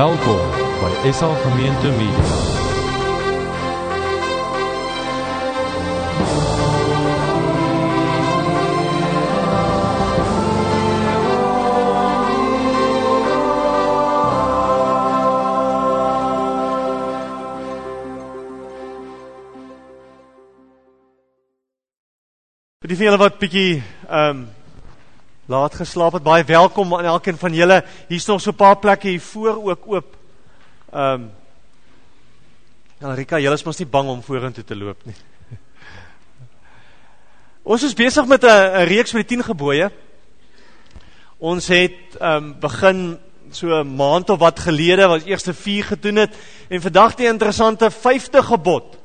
Welkom by SA Gemeente Media. Vir die julle wat bietjie ehm um, laat geslaap het, baie welkom aan elkeen van julle. Hier's nog so 'n paar plekke hier voor ook oop. Ehm um, Ja, Rika, julle is mos nie bang om vorentoe te loop nie. Ons is besig met 'n reeks met die 10 gebooie. Ons het ehm um, begin so 'n maand of wat gelede wat eerste 4 gedoen het en vandag die interessante 5de gebod.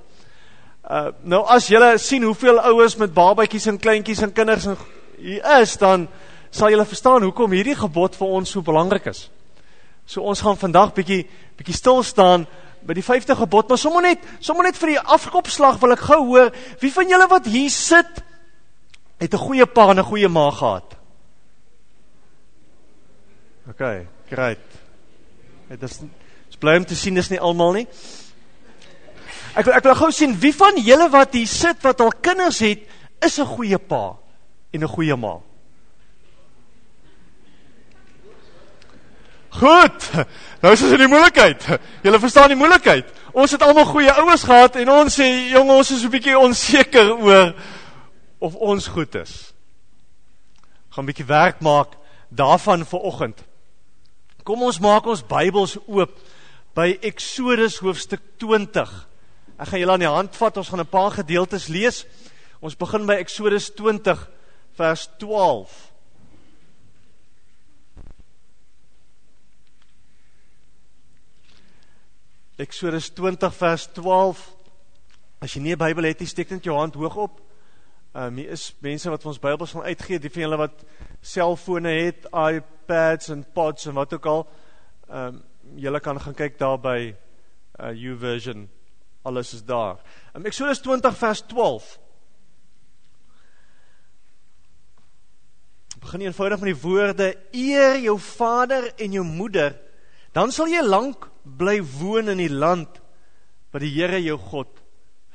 Uh, nou as julle sien hoeveel ouers met babatjies en kleintjies en kinders en hier is, dan sal julle verstaan hoekom hierdie gebod vir ons so belangrik is. So ons gaan vandag bietjie bietjie stil staan by die 5de gebod, maar sommer net sommer net vir die afkopslag wil ek gou hoor, wie van julle wat hier sit het 'n goeie pa en 'n goeie ma gehad? OK, great. Dit is is bly om te sien dis nie almal nie. Ek ek wil gou sien wie van julle wat hier sit wat al kinders het, is 'n goeie pa en 'n goeie ma. Goed. Nou is ons in die moeilikheid. Julle verstaan die moeilikheid. Ons het almal goeie ouers gehad en ons sê jong ons is 'n bietjie onseker oor of ons goed is. Gaan 'n bietjie werk maak daarvan vir oggend. Kom ons maak ons Bybels oop by Eksodus hoofstuk 20. Ek gaan julle aan die hand vat. Ons gaan 'n paar gedeeltes lees. Ons begin by Eksodus 20 vers 12. Eksodus 20 vers 12. As jy nie 'n Bybel het nie, steek net jou hand hoog op. Ehm um, hier is mense wat ons Bybels gaan uitgee, die van julle wat selfone het, iPads en pods en wat ook al. Ehm um, julle kan gaan kyk daar by uh YouVersion. Alles is daar. Ehm um, Eksodus 20 vers 12. Begin eenvoudig met die woorde: Eer jou vader en jou moeder, dan sal jy lank bly woon in die land wat die Here jou God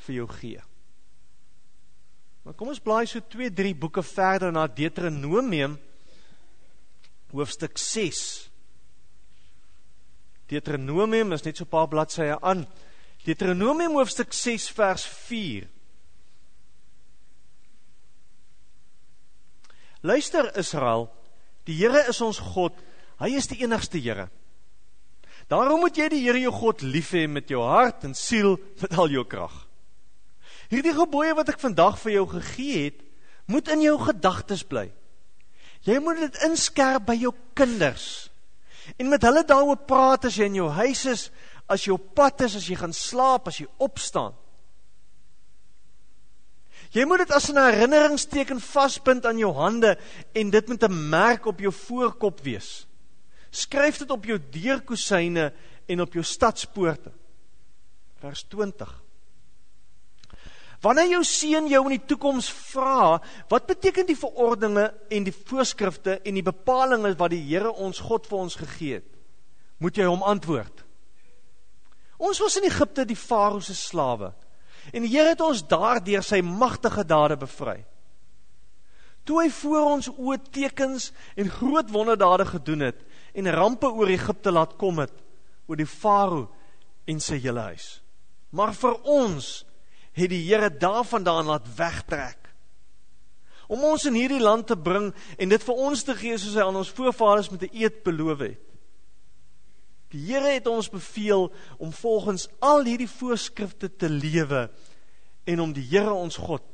vir jou gee. Maar kom ons blaai so 2, 3 boeke verder na Deuteronomium hoofstuk 6. Deuteronomium is net so 'n paar bladsye aan. Deuteronomium hoofstuk 6 vers 4. Luister Israel, die Here is ons God. Hy is die enigste Here. Daarom moet jy die Here jou God lief hê met jou hart en siel met al jou krag. Hierdie gebooie wat ek vandag vir jou gegee het, moet in jou gedagtes bly. Jy moet dit inskerp by jou kinders. En met hulle daaroor praat as jy in jou huis is, as jy op pad is, as jy gaan slaap, as jy opstaan. Jy moet dit as 'n herinneringsteken vasbind aan jou hande en dit met 'n merk op jou voorkop wees. Skryf dit op jou deurkusyne en op jou stadspoorte. Vers 20. Wanneer jou seun jou in die toekoms vra, wat beteken die verordeninge en die voorskrifte en die bepalinge wat die Here ons God vir ons gegee het? Moet jy hom antwoord. Ons was in Egipte die Farao se slawe en die Here het ons daardeur sy magtige dade bevry. Toe hy voor ons oë tekens en groot wonderdade gedoen het, en rampe oor Egipte laat kom het oor die farao en sy hele huis. Maar vir ons het die Here daarvandaan laat wegtrek om ons in hierdie land te bring en dit vir ons te gee soos hy aan ons voorvaders met 'n eed beloof het. Die Here het ons beveel om volgens al hierdie voorskrifte te lewe en om die Here ons God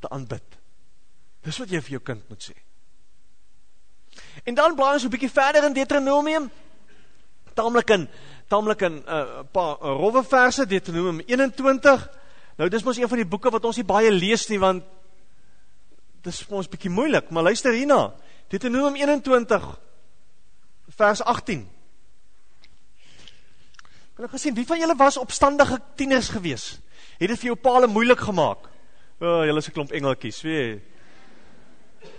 te aanbid. Dis wat jy vir jou kind moet sê. En dan blaai ons 'n bietjie verder in Deuteronomium. Taamlik in taamlik in 'n uh, paar uh, rowwe verse Deuteronomium 21. Nou dis mos een van die boeke wat ons nie baie lees nie want dis vir ons bietjie moeilik, maar luister hierna. Deuteronomium 21 vers 18. Kan ek gesien wie van julle was opstandige tieners gewees? Het dit vir jou paal moeilik gemaak? O, oh, julle is 'n klomp engeltjies, weet jy.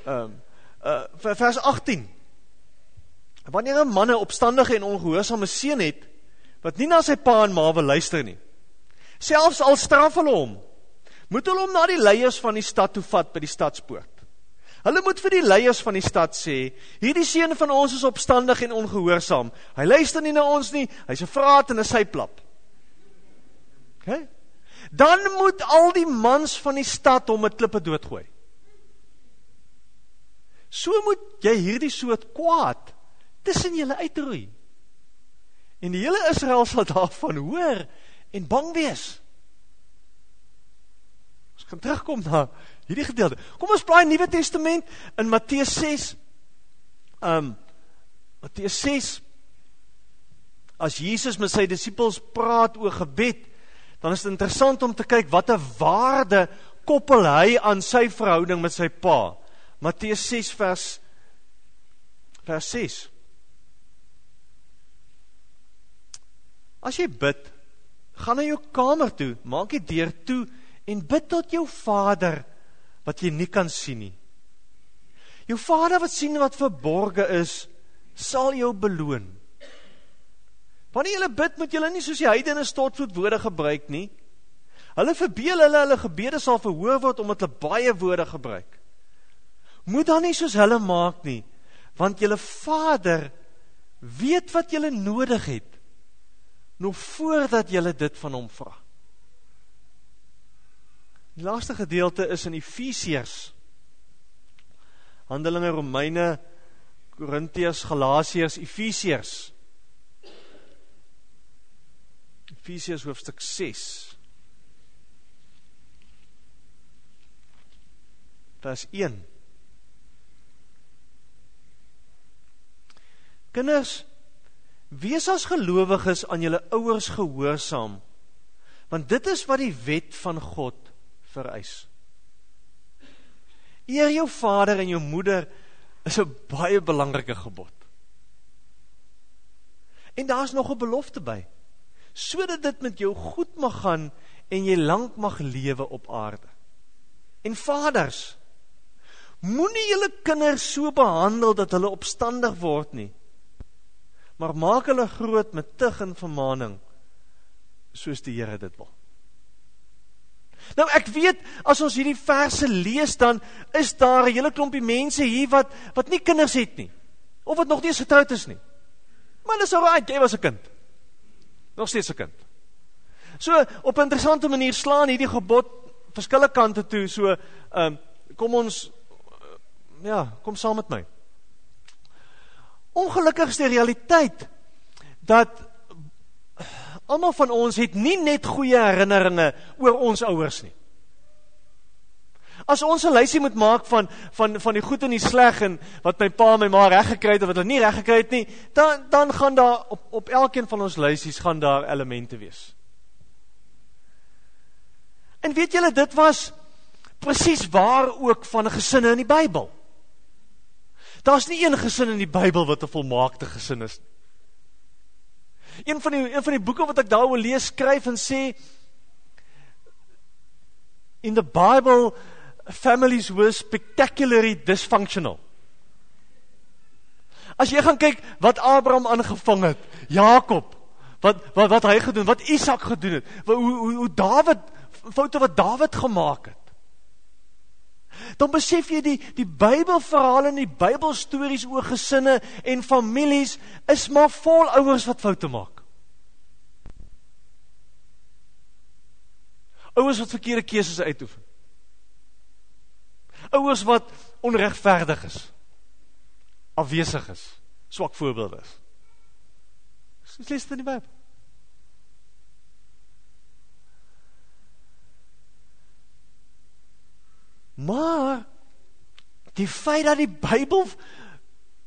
Ehm um, uh vers 18. Wanneer 'n man 'n opstandige en ongehoorsame seun het, wat nie na sy pa en ma wil luister nie. Selfs al straf hulle hom, moet hulle hom na die leiers van die stad toe vat by die stadspoort. Hulle moet vir die leiers van die stad sê, hierdie seun van ons is opstandig en ongehoorsaam. Hy luister nie na ons nie, hy's 'n vraat en 'n syplap. OK? Dan moet al die mans van die stad hom met klippe doodgooi. So moet jy hierdie soort kwaad tussen julle uitroei. En die hele Israel sal daarvan hoor en bang wees. Ons gaan terugkom na hierdie gedeelte. Kom ons blaai Nuwe Testament in Matteus 6. Um Matteus 6 As Jesus met sy disippels praat oor gebed, dan is dit interessant om te kyk watter waarde koppel hy aan sy verhouding met sy pa. Matteus 6 vers vers 6. As jy bid, gaan na jou kamer toe, maak die deur toe en bid tot jou Vader wat jy nie kan sien nie. Jou Vader wat sien wat verborge is, sal jou beloon. Wanneer jy bid, moet jy nie soos die heidene stortvloed woorde gebruik nie. Hulle verbeel hulle hulle gebede sal verhoor word omdat hulle baie woorde gebruik. Moet dan nie soos hulle maak nie, want julle Vader weet wat julle nodig het nog voordat julle dit van hom vra. Die laaste gedeelte is in Efesiërs. Handelinge, Romeine, Korintiërs, Galasiërs, Efesiërs. Efesiërs hoofstuk 6. Vers 1. Kinders, wees as gelowiges aan julle ouers gehoorsaam, want dit is wat die wet van God vereis. Eer jou vader en jou moeder is 'n baie belangrike gebod. En daar's nog 'n belofte by. Sodat dit met jou goed mag gaan en jy lank mag lewe op aarde. En vaders, moenie julle kinders so behandel dat hulle opstandig word nie. Maar maak hulle groot met tug en vermaaning soos die Here dit wil. Nou ek weet as ons hierdie verse lees dan is daar 'n hele klompie mense hier wat wat nie kinders het nie of wat nog nie eens getroud is nie. Maar dis alraai, jy was 'n kind. Nog steeds 'n kind. So op 'n interessante manier slaan hierdie gebod verskillende kante toe. So ehm um, kom ons uh, ja, kom saam met my. Ongelukkig is die realiteit dat Almal van ons het nie net goeie herinneringe oor ons ouers nie. As ons 'n lysie moet maak van van van die goed en die sleg en wat my pa en my ma reg gekry het of wat hulle nie reg gekry het nie, dan dan gaan daar op op elkeen van ons lysies gaan daar elemente wees. En weet julle dit was presies waar ook van gesinne in die Bybel. Daar's nie een gesin in die Bybel wat 'n volmaakte gesin is. Een van die een van die boeke wat ek daaroor lees skryf en sê in the Bible families were spectacularly dysfunctional. As jy gaan kyk wat Abraham aangevang het, Jakob, wat wat wat hy gedoen, wat Isak gedoen het, hoe hoe hoe Dawid foute wat Dawid gemaak het. Dan besef jy die die Bybelverhale en die Bybelstories oor gesinne en families is maar vol ouers wat foute maak. Ouers wat verkeerde keuses uitoefen. Ouers wat onregverdig is. Afwesig is. Swak voorbeelde is. Dis lees dit in die Bybel. Maar die feit dat die Bybel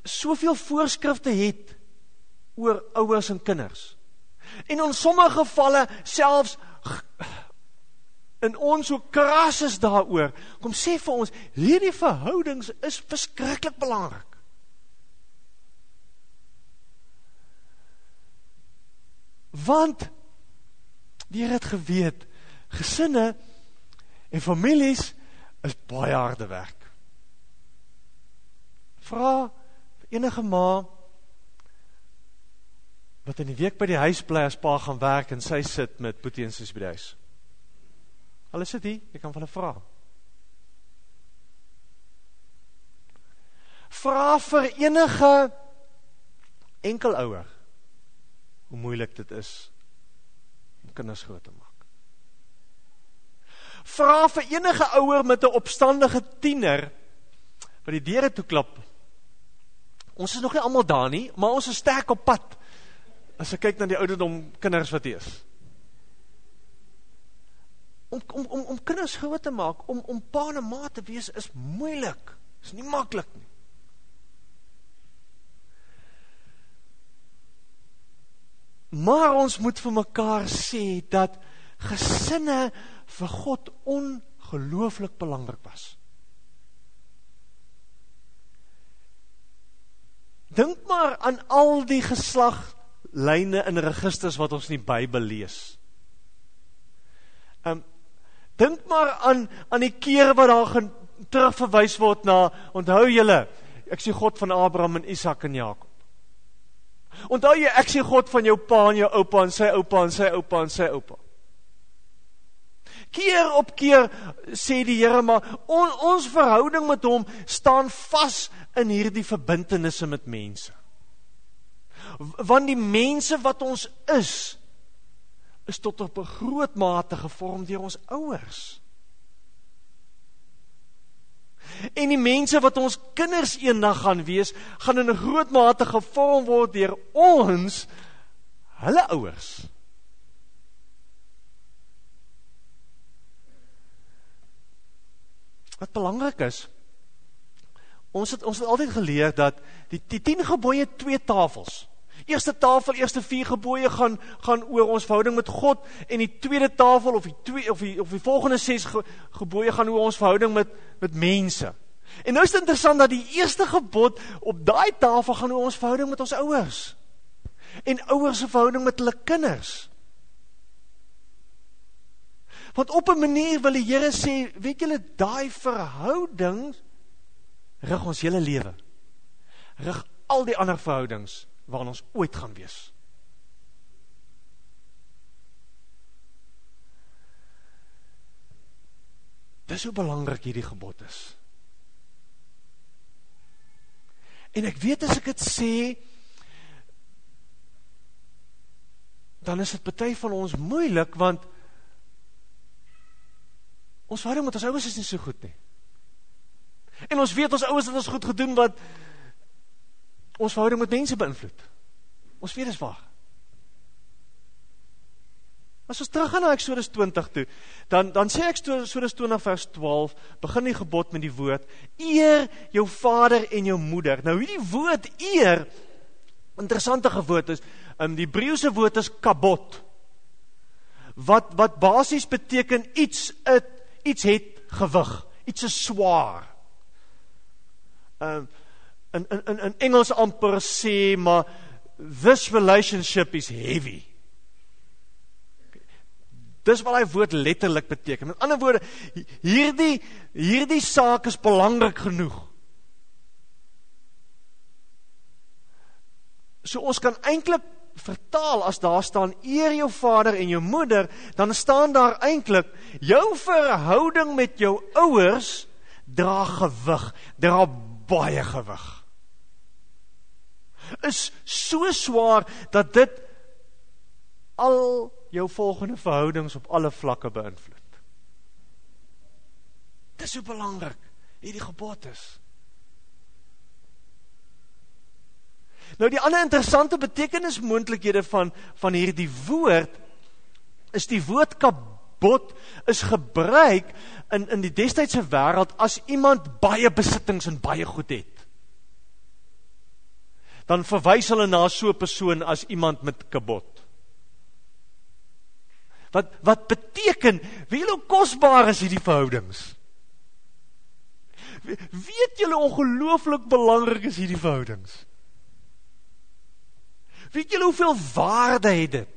soveel voorskrifte het oor ouers en kinders. En in sommige gevalle selfs in ons so kras is daaroor. Kom sê vir ons, hierdie verhoudings is verskriklik belangrik. Want die Here het geweet gesinne en families is baie harde werk. Vra enige ma wat in die week by die huis bly as pa gaan werk en sy sit met Boetie en Sussie by die huis. Hulle sit hier, jy kan van hulle vra. Vra vir enige enkel ouer hoe moeilik dit is om kinders groot te maak. Vra vir enige ouer met 'n opstandige tiener wat die deure toe klap. Ons is nog nie almal daar nie, maar ons is sterk op pad. As ek kyk na die ouderdom kinders wat hier is. Om om om om kinders groot te maak, om om pa en ma te wees is moeilik. Is nie maklik nie. Maar ons moet vir mekaar sê dat gesinne vir God ongelooflik belangrik was. Dink maar aan al die geslaglyne in registers wat ons in die Bybel lees. Um dink maar aan aan die kere wat daar terugverwys word na onthou julle ek sê God van Abraham en Isak en Jakob. Onthou jy ek sê God van jou pa en jou oupa en sy oupa en sy oupa en sy oupa. Keer op keer sê die Here maar on, ons verhouding met hom staan vas in hierdie verbintenisse met mense. Want die mense wat ons is is tot op 'n groot mate gevorm deur ons ouers. En die mense wat ons kinders eendag gaan wees, gaan in 'n groot mate gevorm word deur ons hulle ouers. Wat belangrik is, ons het ons het altyd geleer dat die die 10 gebooie twee tafels. Eerste tafel, eerste 4 gebooie gaan gaan oor ons verhouding met God en die tweede tafel of die twee of die of die volgende 6 ge, gebooie gaan oor ons verhouding met met mense. En nou is dit interessant dat die eerste gebod op daai tafel gaan oor ons verhouding met ons ouers. En ouers se verhouding met hulle kinders. Want op 'n manier wil die Here sê, weet julle, daai verhouding rig ons hele lewe. Rig al die ander verhoudings waarin ons ooit gaan wees. Dis hoe belangrik hierdie gebod is. En ek weet as ek dit sê, dan is dit party van ons moeilik want Ons verhouding met ons ouers is nie so goed nie. En ons weet ons ouers het ons goed gedoen wat ons verhouding met mense beïnvloed. Ons weet is waar. As ons teruggaan na Eksodus 20 toe, dan dan sê Eksodus 20 vers 12, begin die gebod met die woord: Eer jou vader en jou moeder. Nou hierdie woord eer interessante gewoord is, in die Hebreëse woord is kabot. Wat wat basies beteken iets 'n iets het gewig, iets is swaar. Um, in, in, in Engels amper sê, maar this relationship is heavy. Dis wat hy woord letterlik beteken. Met ander woorde, hierdie, hierdie saak is belangrik genoeg. So ons kan eindelijk vertaal as daar staan eer jou vader en jou moeder, dan staan daar eintlik jou verhouding met jou ouers dra gewig, dra baie gewig. Is so swaar dat dit al jou volgende verhoudings op alle vlakke beïnvloed. Dis so belangrik hierdie gebod is. Nou die ander interessante betekenismoontlikhede van van hierdie woord is die woord kabot is gebruik in in die destydse wêreld as iemand baie besittings en baie goed het. Dan verwys hulle na so 'n persoon as iemand met kabot. Wat wat beteken wie hoe kosbaar is hierdie verhoudings? Weet julle ongelooflik belangrik is hierdie verhoudings? Weet julle hoeveel waarde het dit?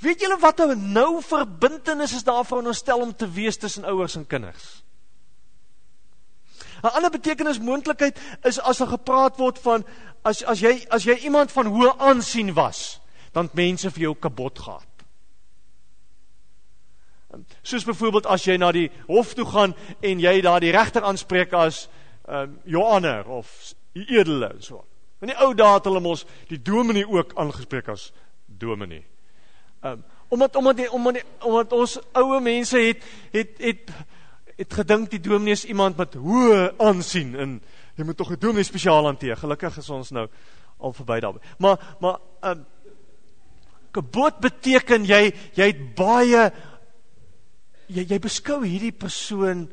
Weet julle wat 'n nou verbintenis is daar veronderstel om te wees tussen ouers en kinders? 'n Ander betekenis moontlikheid is as daar gepraat word van as as jy as jy iemand van hoë aansien was, dan het mense vir jou kapot gehad. Soos byvoorbeeld as jy na die hof toe gaan en jy daar die regter aanspreek as ehm um, Johanner of edele en so. In die ou dae het hulle mos die dominee ook aangespreek as dominee. Ehm um, omdat omdat die, omdat, die, omdat ons oue mense het het het het gedink die dominee is iemand met hoë aansien en jy moet tog 'n dominee spesiaal hanteer. Gelukkig is ons nou al verby daarby. Maar maar ehm um, gebod beteken jy jy het baie jy jy beskou hierdie persoon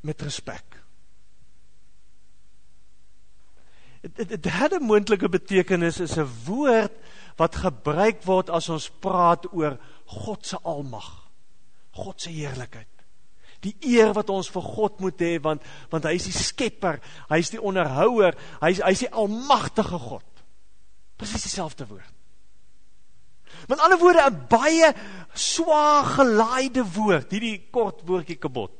met respek. Het 'n moontlike betekenis is 'n woord wat gebruik word as ons praat oor God se almag. God se heerlikheid. Die eer wat ons vir God moet hê want want hy is die skepper, hy is die onderhouer, hy is hy is die almagtige God. Presies dieselfde woord. Met ander woorde 'n baie swaar gelaaide woord, hierdie kort woordjie kabot.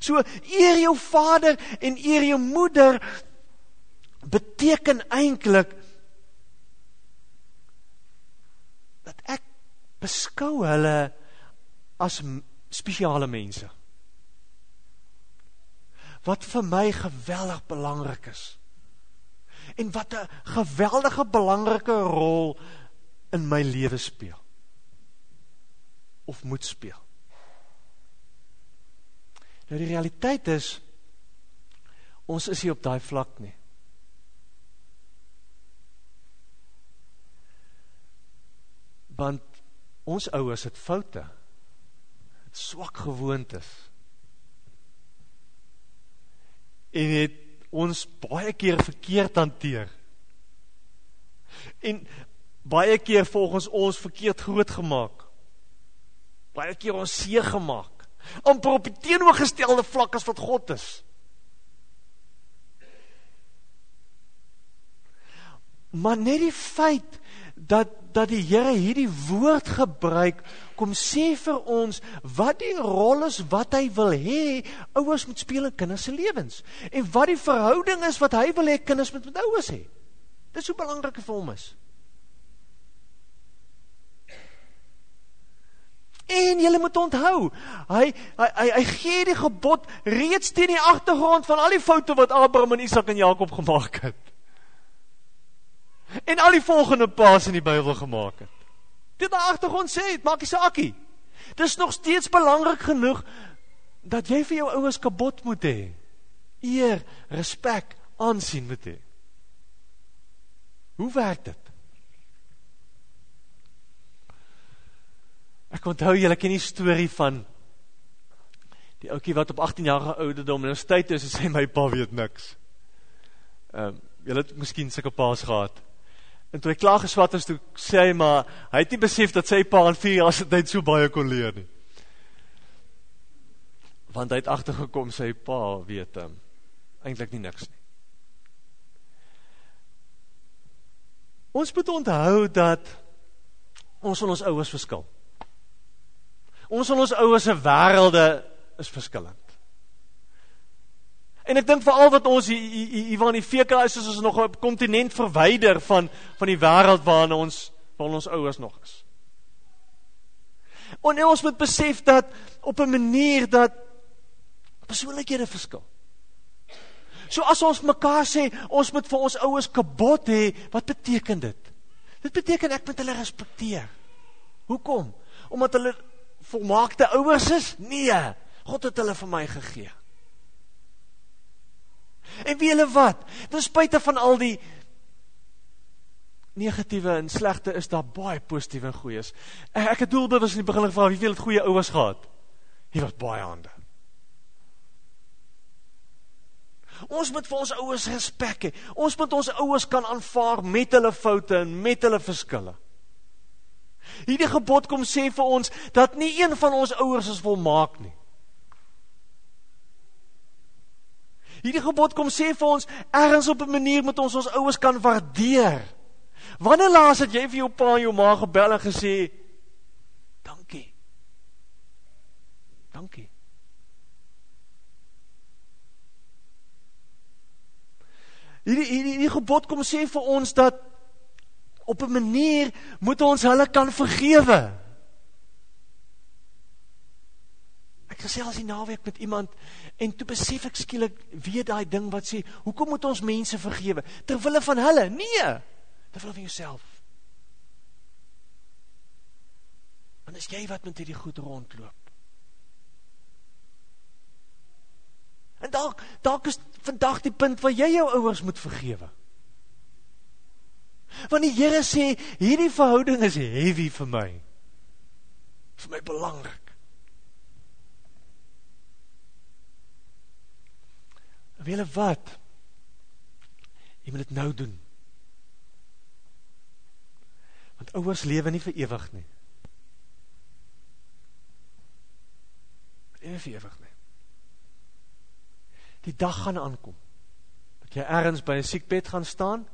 So eer jou vader en eer jou moeder beteken eintlik dat ek beskou hulle as spesiale mense. Wat vir my geweldig belangrik is. En wat 'n geweldige belangrike rol in my lewe speel. Of moet speel. Nou die realiteit is ons is nie op daai vlak nie. Want ons ouers het foute. Swak gewoontes. En het ons baie keer verkeerd hanteer. En baie keer volgens ons verkeerd groot gemaak baie keer ons seer gemaak amper op die teenoorgestelde vlak as wat God is. Maar net die feit dat dat die Here hierdie woord gebruik kom sê vir ons wat die rol is wat hy wil hê ouers moet speel in kinders se lewens en wat die verhouding is wat hy wil hê kinders moet met ouers hê. Dis so belangrik vir hom is. En jy moet onthou, hy hy hy, hy gee die gebod reeds teen die agtergrond van al die foute wat Abraham en Isak en Jakob gemaak het en al die volgende paas in die Bybel gemaak het. Dit daar agtergrond sê, dit maak nie saakie. Dis nog steeds belangrik genoeg dat jy vir jou ouers kabot moet hê. Eer, respek, aansien moet hê. Hoe werk dit? Ek onthou julle ken die storie van die ouetjie wat op 18 jarige ouderdom in 'n tyd is en sê my pa weet niks. Ehm um, julle het miskien sulke paas gehad. En toe hy klaar geswat is, toe sê hy maar, hy het nie besef dat sy pa in vier jaar sy tyd so baie kon leer nie. Want hy het achtergekom, sy pa weet hem, eindelijk nie niks nie. Ons moet onthou dat ons van ons ouwers verskil. Ons van ons ouwers werelde is verskillend. En ek dink veral wat ons hier hier waar in die VK is, is ons nog 'n kontinent verwyder van van die wêreld waarin ons waar ons ouers nog is. En ons moet besef dat op 'n manier dat persoonlikhede verskil. So as ons mekaar sê ons moet vir ons ouers kabot hê, wat beteken dit? Dit beteken ek moet hulle respekteer. Hoekom? Omdat hulle volmaakte ouers is? Nee, God het hulle vir my gegee. En wie hulle wat? Ten spyte van al die negatiewe en slegte is daar baie positiewe en goeies. Ek, ek het doelbewus in die begin gevra wie veel het goeie ouers gehad. Hier was baie hande. Ons moet vir ons ouers respek hê. Ons moet ons ouers kan aanvaar met hulle foute en met hulle verskille. Hierdie gebod kom sê vir ons dat nie een van ons ouers is volmaak nie. Hierdie gebod kom sê vir ons ergens op 'n manier moet ons ons ouers kan waardeer. Wanneer laas het jy vir jou pa en jou ma gebel en gesê dankie? Dankie. Hierdie hierdie, hierdie gebod kom sê vir ons dat op 'n manier moet ons hulle kan vergewe. Ek gesels die naweek met iemand en toe besef ek skielik weet daai ding wat sê, hoekom moet ons mense vergewe? Terwille van hulle? Nee, terwille van jouself. Want is jy wat met hierdie goed rondloop? En dalk dalk is vandag die punt waar jy jou ouers moet vergewe. Want die Here sê hierdie verhouding is heavy vir my. Vir my belangrik. Wiele wat? Jy moet dit nou doen. Want ouers lewe nie vir ewig nie. Lewe vir ewig nie die dag gaan aankom, dat jy ergens by een siekbed gaan staan,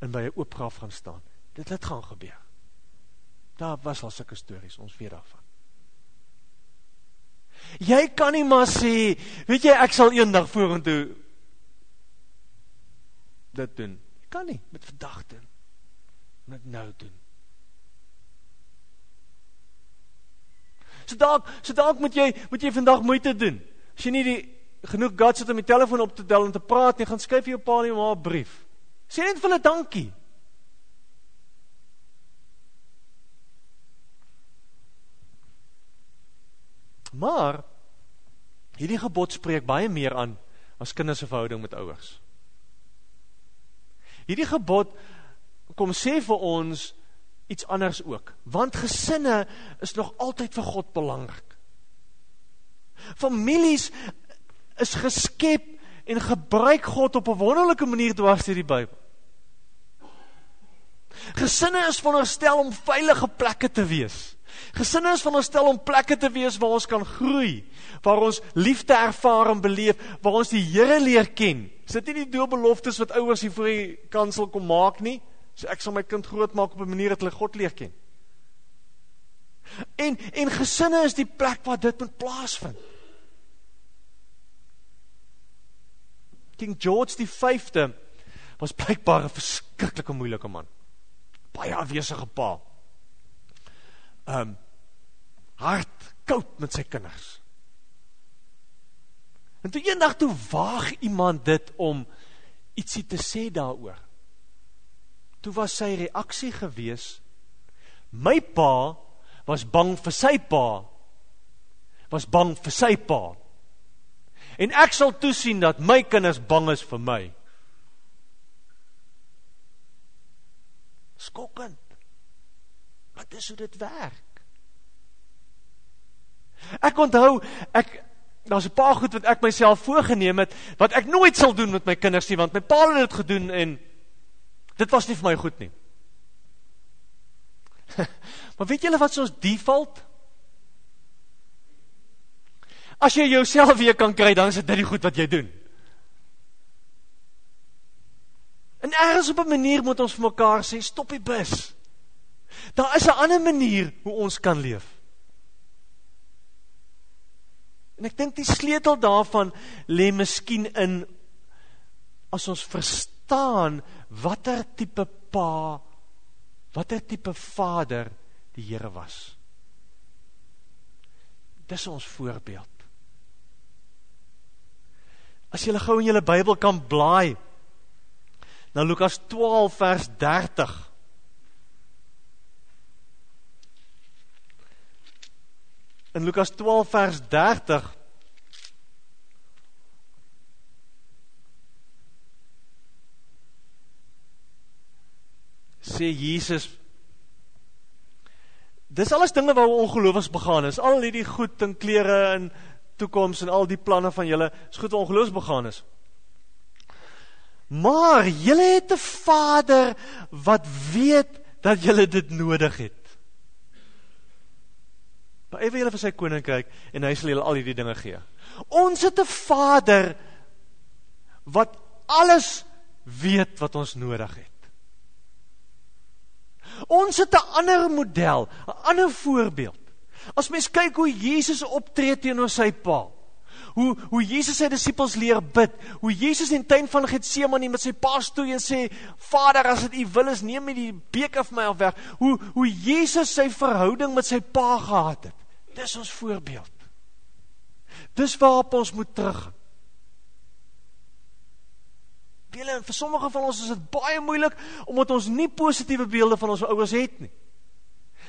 en by een oopgraf gaan staan. Dit het gaan gebeur. Daar was al sikke stories, ons weet daarvan. Jy kan nie maar sê, weet jy, ek sal een dag voor en toe dit doen. Jy kan nie, met vandag doen. Met nou doen. So daak, so daak moet jy, moet jy vandag moeite doen. As jy nie die genoeg guts het om die telefoon op te tel en te praat nie, gaan skryf vir jou pa en jou ma 'n brief. Sê net vir hulle dankie. Maar hierdie gebod spreek baie meer aan as kinders se verhouding met ouers. Hierdie gebod kom sê vir ons iets anders ook, want gesinne is nog altyd vir God belangrik. Families is geskep en gebruik God op 'n wonderlike manier dwars deur die Bybel. Gesinne is veronderstel om veilige plekke te wees. Gesinne is veronderstel om plekke te wees waar ons kan groei, waar ons liefde ervaar en beleef, waar ons die Here leer ken. Is dit nie die doelbeloftes wat ouers hier voor die kansel kom maak nie? So ek sal my kind grootmaak op 'n manier dat hulle God leer ken. En en gesinne is die plek waar dit moet plaasvind. King George die 5de was blijkbaar een verskrikkelijke moeilike man. Baie afwezige pa. Um, hard, koud met sy kinders. En toe een dag toe waag iemand dit om ietsie te sê daar oor. Toe was sy reaksie gewees, my pa was bang vir sy pa, was bang vir sy pa en ek sal toesien dat my kinders bang is vir my. Skokkend. Maar dis hoe dit werk. Ek onthou, ek, daar is een paar goed wat ek myself voorgeneem het, wat ek nooit sal doen met my kinders nie, want my pa het het gedoen en dit was nie vir my goed nie. maar weet julle wat soos default? As jy jouself weer kan kry, dan is dit net goed wat jy doen. En ergens op 'n manier moet ons vir mekaar sê, stop die bus. Daar is 'n ander manier hoe ons kan leef. En ek dink die sleutel daarvan lê miskien in as ons verstaan watter tipe pa, watter tipe vader die Here was. Dis ons voorbeeld. As jy gou in julle Bybel kan blaai na Lukas 12 vers 30. In Lukas 12 vers 30 sê Jesus Dis alles dinge waar ongelowiges begaan is. Al hierdie goed en klere en toekoms en al die planne van julle is goed ongeloos begaan is. Maar julle het 'n Vader wat weet dat julle dit nodig het. Ewe julle vir sy koninkryk en hy sal julle al hierdie dinge gee. Ons het 'n Vader wat alles weet wat ons nodig het. Ons het 'n ander model, 'n ander voorbeeld. As mens kyk hoe Jesus optree teenoor sy pa, Hoe hoe Jesus sy disippels leer bid, hoe Jesus in die tuin van Getsemane met sy pa stoei en sê Vader as dit U wil is neem my die beker van my af weg. Hoe hoe Jesus sy verhouding met sy pa gehad het. Dis ons voorbeeld. Dis waarop ons moet terug. Julle vir sommige van ons is dit baie moeilik omdat ons nie positiewe beelde van ons ouers het nie.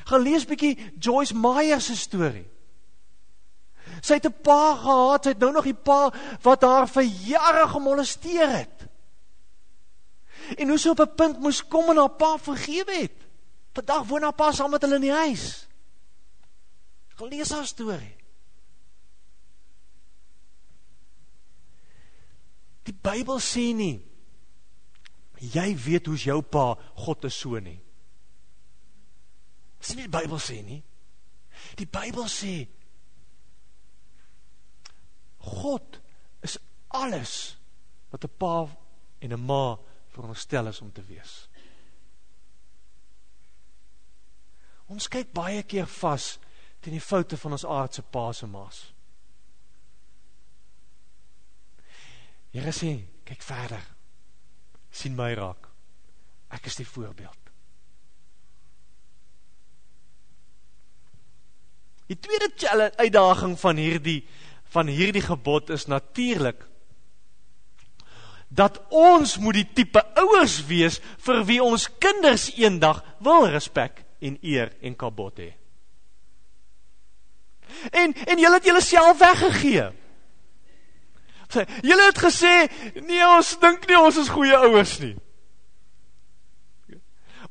Gaan lees bietjie Joyce Meyer se storie. Sy het 'n pa gehad, sy het nou nog die pa wat haar vir jare gemolesteer het. En hoe sy op 'n punt moes kom en haar pa vergewe het. Vandag woon haar pa saam met hulle in die huis. Gaan lees haar storie. Die Bybel sê nie jy weet hoe's jou pa God is so nie. Dis nie die Bybel sê nie. Die Bybel sê God is alles wat 'n pa en 'n ma veronderstel is om te wees. Ons kyk baie keer vas teen die foute van ons aardse pa's en ma's. Here sê, kyk verder. sien my raak. Ek is die voorbeeld. Die tweede uitdaging van hierdie van hierdie gebod is natuurlik dat ons moet die tipe ouers wees vir wie ons kinders eendag wil respek en eer en kabot hê. En en julle het julleself weggegee. Julle het gesê nee ons dink nie ons is goeie ouers nie.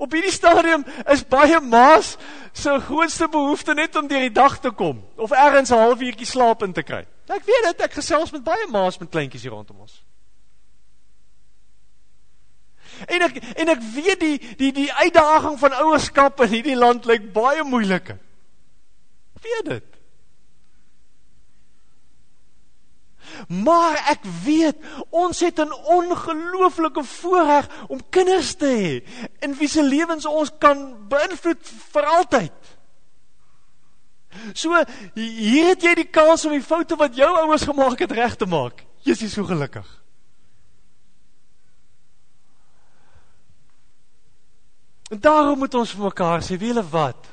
Op hierdie stadium is baie ma's se grootste behoefte net om deur die dag te kom of ergens 'n halfuurtjie slaap in te kry. Ek weet dit, ek gesels met baie ma's met kleintjies hier rondom ons. En ek en ek weet die die die uitdaging van ouerskap in hierdie land lyk baie moeilike. Ek weet dit. Maar ek weet, ons het 'n ongelooflike voorreg om kinders te hê in wie se lewens ons kan beïnvloed vir altyd. So hier het jy die kans om die foute wat jou ouers gemaak het reg te maak. Jy's so gelukkig. En daarom moet ons vir mekaar sê, wiele wat?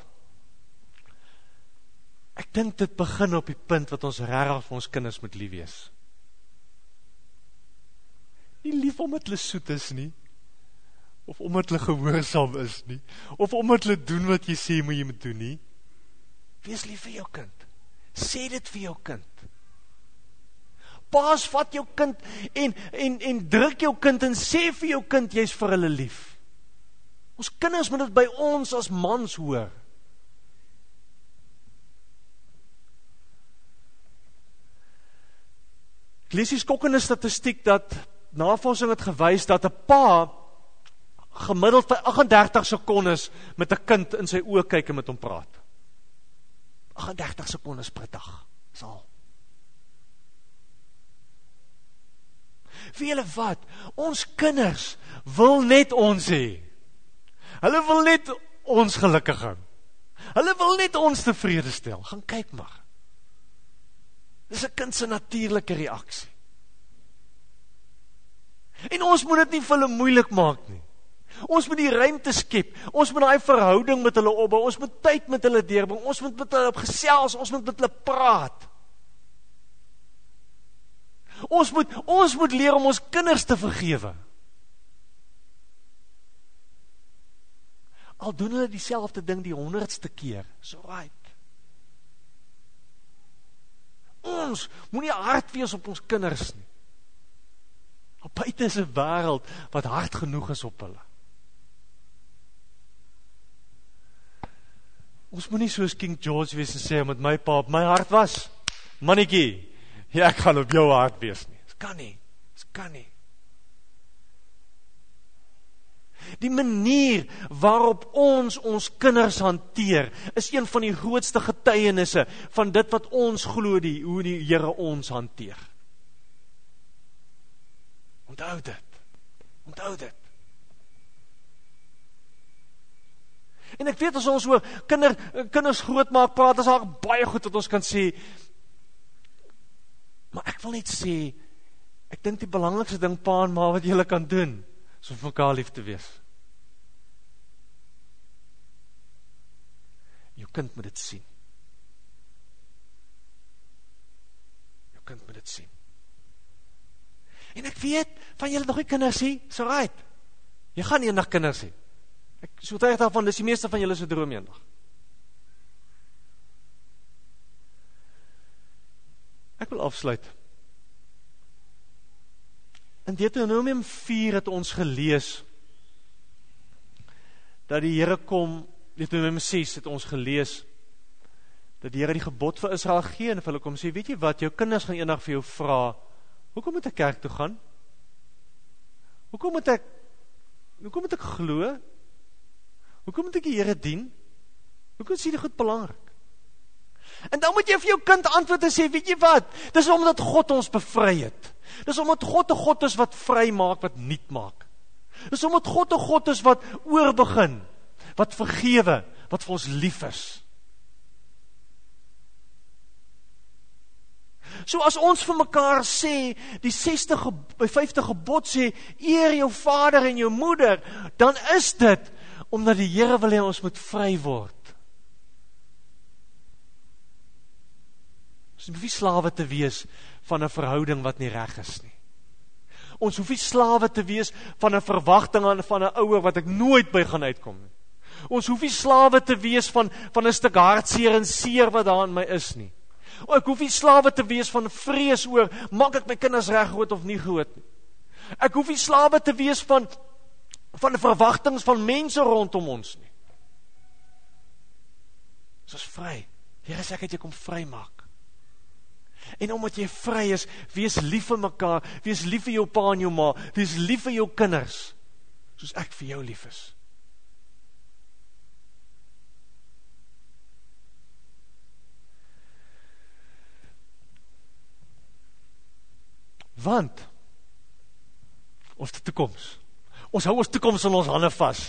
Ek dink dit begin op die punt wat ons regtig vir ons kinders moet lief wees nie lief omdat hulle soet is nie of omdat hulle gehoorsaam is nie of omdat hulle doen wat jy sê moet jy moet doen nie. Wees lief vir jou kind. Sê dit vir jou kind. Paas vat jou kind en en en druk jou kind en sê vir jou kind jy's vir hulle lief. Ons kinders moet dit by ons as mans hoor. Lees die skokkende statistiek dat navorsing het gewys dat 'n pa gemiddeld vir 38 sekondes met 'n kind in sy oë kyk en met hom praat. 38 sekondes per dag. Sal. Vir julle wat? Ons kinders wil net ons hê. Hulle wil net ons gelukkig hou. Hulle wil net ons tevrede stel. Gaan kyk maar. Dis 'n kind se natuurlike reaksie. En ons moet dit nie vir hulle moeilik maak nie. Ons moet die ruimte skep. Ons moet daai verhouding met hulle opbou. Ons moet tyd met hulle deurbring. Ons moet met hulle gesels, ons moet met hulle praat. Ons moet ons moet leer om ons kinders te vergewe. Al doen hulle dieselfde ding die 100ste keer. So right. Ons moenie hard wees op ons kinders nie. 'n wêreld wat hard genoeg is op hulle. Ons moenie soos King George wees en sê met my pa op my hart was. Mannetjie, ja, ek gaan op jou hart wees nie. Dit kan nie. Dit kan nie. Die manier waarop ons ons kinders hanteer, is een van die grootste getuienisse van dit wat ons glo die hoe die Here ons hanteer. Onthou dit. Onthou dit. En ek weet as ons oor kinder kinders grootmaak praat, is daar baie goed wat ons kan sê. Maar ek wil net sê ek dink die belangrikste ding pa en ma wat julle kan doen is om mekaar lief te wees. Jou kind moet dit sien. Jou kind moet dit sien. En ek weet van julle nog nie kinders nie, so right. Jy gaan eendag kinders hê. Ek sou dit daarvan dis die meeste van julle se droom eendag. Ek wil afsluit. In Deuteronomium 4 het ons gelees dat die Here kom, Deuteronomium 6 het ons gelees dat die Here die gebod vir Israel gee en hulle kom sê, weet jy wat, jou kinders gaan eendag vir jou vra, hoekom moet ek kerk toe gaan? Hoekom moet ek hoekom moet ek glo? Hoekom moet ek die Here dien? Hoekom sien jy goed belangrik? En dan moet jy vir jou kind antwoord en sê, weet jy wat? Dis omdat God ons bevry het. Dis omdat God 'n God is wat vry maak, wat nuut maak. Dis omdat God 'n God is wat oorbegin, wat vergewe, wat vir ons lief is. So as ons vir mekaar sê, die 60 by 50 gebod sê, eer jou vader en jou moeder, dan is dit omdat die Here wil hê ons moet vry word. Ons hoef nie slawe te wees van 'n verhouding wat nie reg is nie. Ons hoef nie slawe te wees van 'n verwagting aan van 'n ouer wat ek nooit by gaan uitkom nie. Ons hoef nie slawe te wees van van 'n stuk hartseer en seer wat daar in my is nie. Ek hoef nie slawe te wees van vrees oor maak ek my kinders reg groot of nie groot nie. Ek hoef nie slawe te wees van van verwagtinge van mense rondom ons nie. Ons is vry. Here sê ek het jou kom vrymaak. En omdat jy vry is, wees lief vir mekaar, wees lief vir jou pa en jou ma, wees lief vir jou kinders, soos ek vir jou lief is. Want ons toekoms. Ons hou ons toekoms in ons hande vas.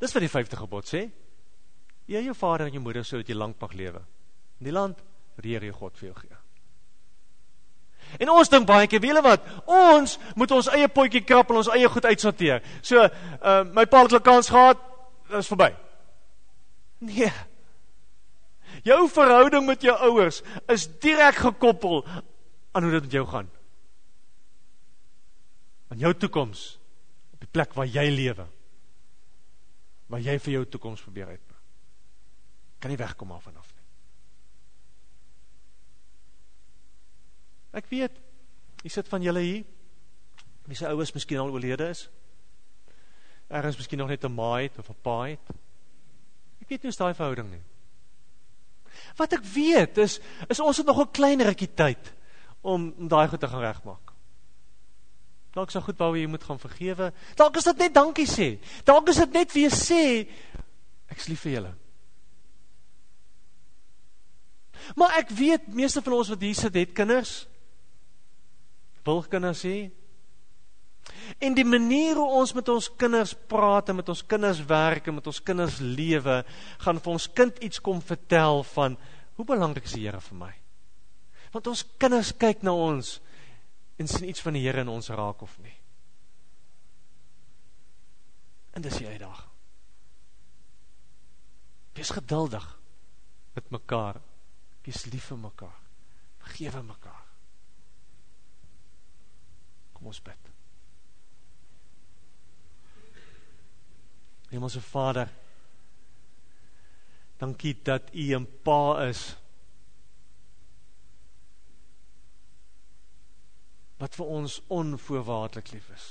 Dis wat die 50 gebod sê. Jy jou vader en jou moeder sodat jy lank mag lewe. In die land Here jou God vir jou gee. En ons dink baie keer, weet jy wat? Ons moet ons eie potjie krap en ons eie goed uitsorteer. So, uh my pa het 'n kans gehad, is verby. Nee. Jou verhouding met jou ouers is direk gekoppel aan hoe dit met jou gaan. Aan jou toekoms op die plek waar jy lewe. Waar jy vir jou toekoms probeer uitbou. Kan nie wegkom af vanaf nie. Ek weet, jy sit van julle hier, wie sy ouwers miskien al oorlede is, ergens miskien nog net een ma het, of een pa het, ek weet nie is die verhouding nie. Wat ek weet, is, is ons het nog een klein rikkie tyd, om, om die goed te gaan rechtmaak. Dalk is dit goed waar jy moet gaan vergewe. Dalk is dit net dankie sê. Dalk is dit net weer sê ek is lief vir julle. Maar ek weet meeste van ons wat hier sit het kinders wil kinders hê. En die manier hoe ons met ons kinders praat en met ons kinders werk en met ons kinders lewe, gaan vir ons kind iets kom vertel van hoe belangrik is die Here vir my. Want ons kinders kyk na ons en sien iets van die Here in ons raak of nie. En dis jy dag. Wees geduldig met mekaar. Wees lief vir mekaar. Vergewe mekaar. Kom ons bid. Hemelse Vader, dankie dat U 'n Pa is. Wat vir ons onvoorwaardelik lief is.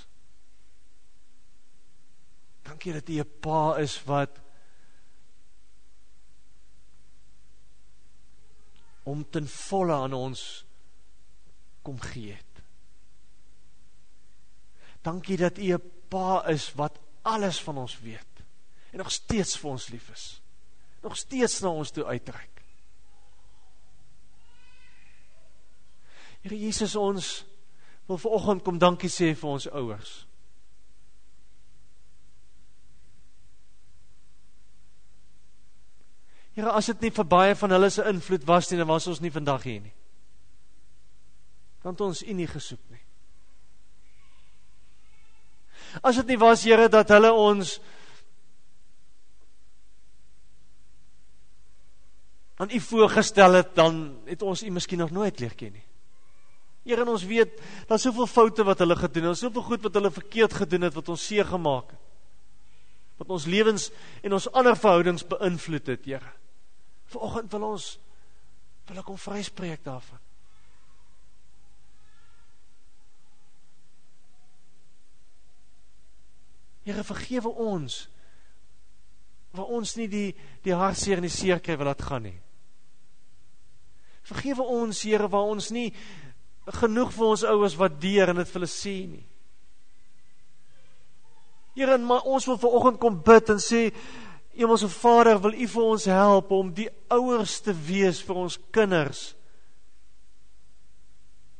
Dankie dat U 'n Pa is wat om ten volle aan ons kom gee het. Dankie dat U 'n Pa is wat alles van ons weet en nog steeds vir ons lief is. Nog steeds na ons toe uitreik. Here Jesus ons wil vanoggend kom dankie sê vir ons ouers. Here as dit nie vir baie van hulle se invloed was nie, dan was ons nie vandag hier nie. dan het ons U nie gesoek nie. As dit nie was Here dat hulle ons aan U voorgestel het, dan het ons U miskien nog nooit leer ken nie. Here, ons weet daar's soveel foute wat hulle gedoen het, daar's soveel goed wat hulle verkeerd gedoen het wat ons seer gemaak het. Wat ons lewens en ons ander verhoudings beïnvloed het, Here. Vanoggend wil ons wil ek hom vryspreek daarvan. Here vergewe ons waar ons nie die die hartseer en die seer kry wat dit gaan nie. Vergewe ons Here waar ons nie genoeg vir ons ouers waardeer en dit vir hulle sê nie. Here, maar ons wil vanoggend kom bid en sê Hemelse Vader, wil U vir ons help om die ouers te wees vir ons kinders.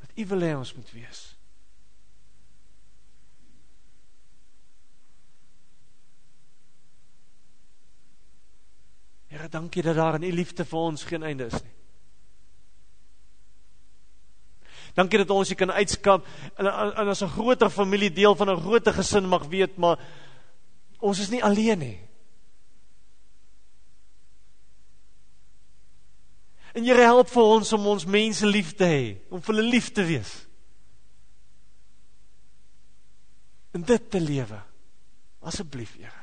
Dat U wil hê ons moet wees. Here, dankie dat daar in U liefde vir ons geen einde is nie. Dankie dat ons hier kan uitskap en, en as 'n groter familie deel van 'n groter gesin mag weet, maar ons is nie alleen nie. En Here help vir ons om ons mense lief te hê, om vir hulle lief te wees. En dit te lewe. Asseblief, Here.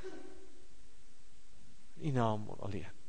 In naam alleen.